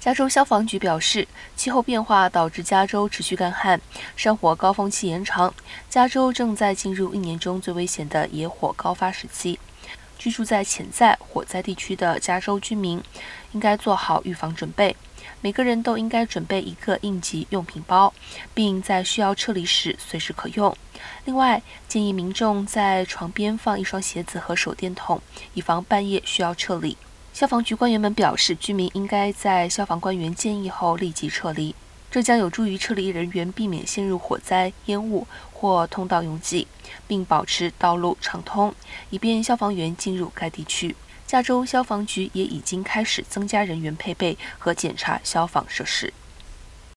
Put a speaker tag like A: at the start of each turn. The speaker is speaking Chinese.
A: 加州消防局表示，气候变化导致加州持续干旱，山火高峰期延长，加州正在进入一年中最危险的野火高发时期。居住在潜在火灾地区的加州居民应该做好预防准备，每个人都应该准备一个应急用品包，并在需要撤离时随时可用。另外，建议民众在床边放一双鞋子和手电筒，以防半夜需要撤离。消防局官员们表示，居民应该在消防官员建议后立即撤离，这将有助于撤离人员避免陷入火灾、烟雾或通道拥挤，并保持道路畅通，以便消防员进入该地区。加州消防局也已经开始增加人员配备和检查消防设施。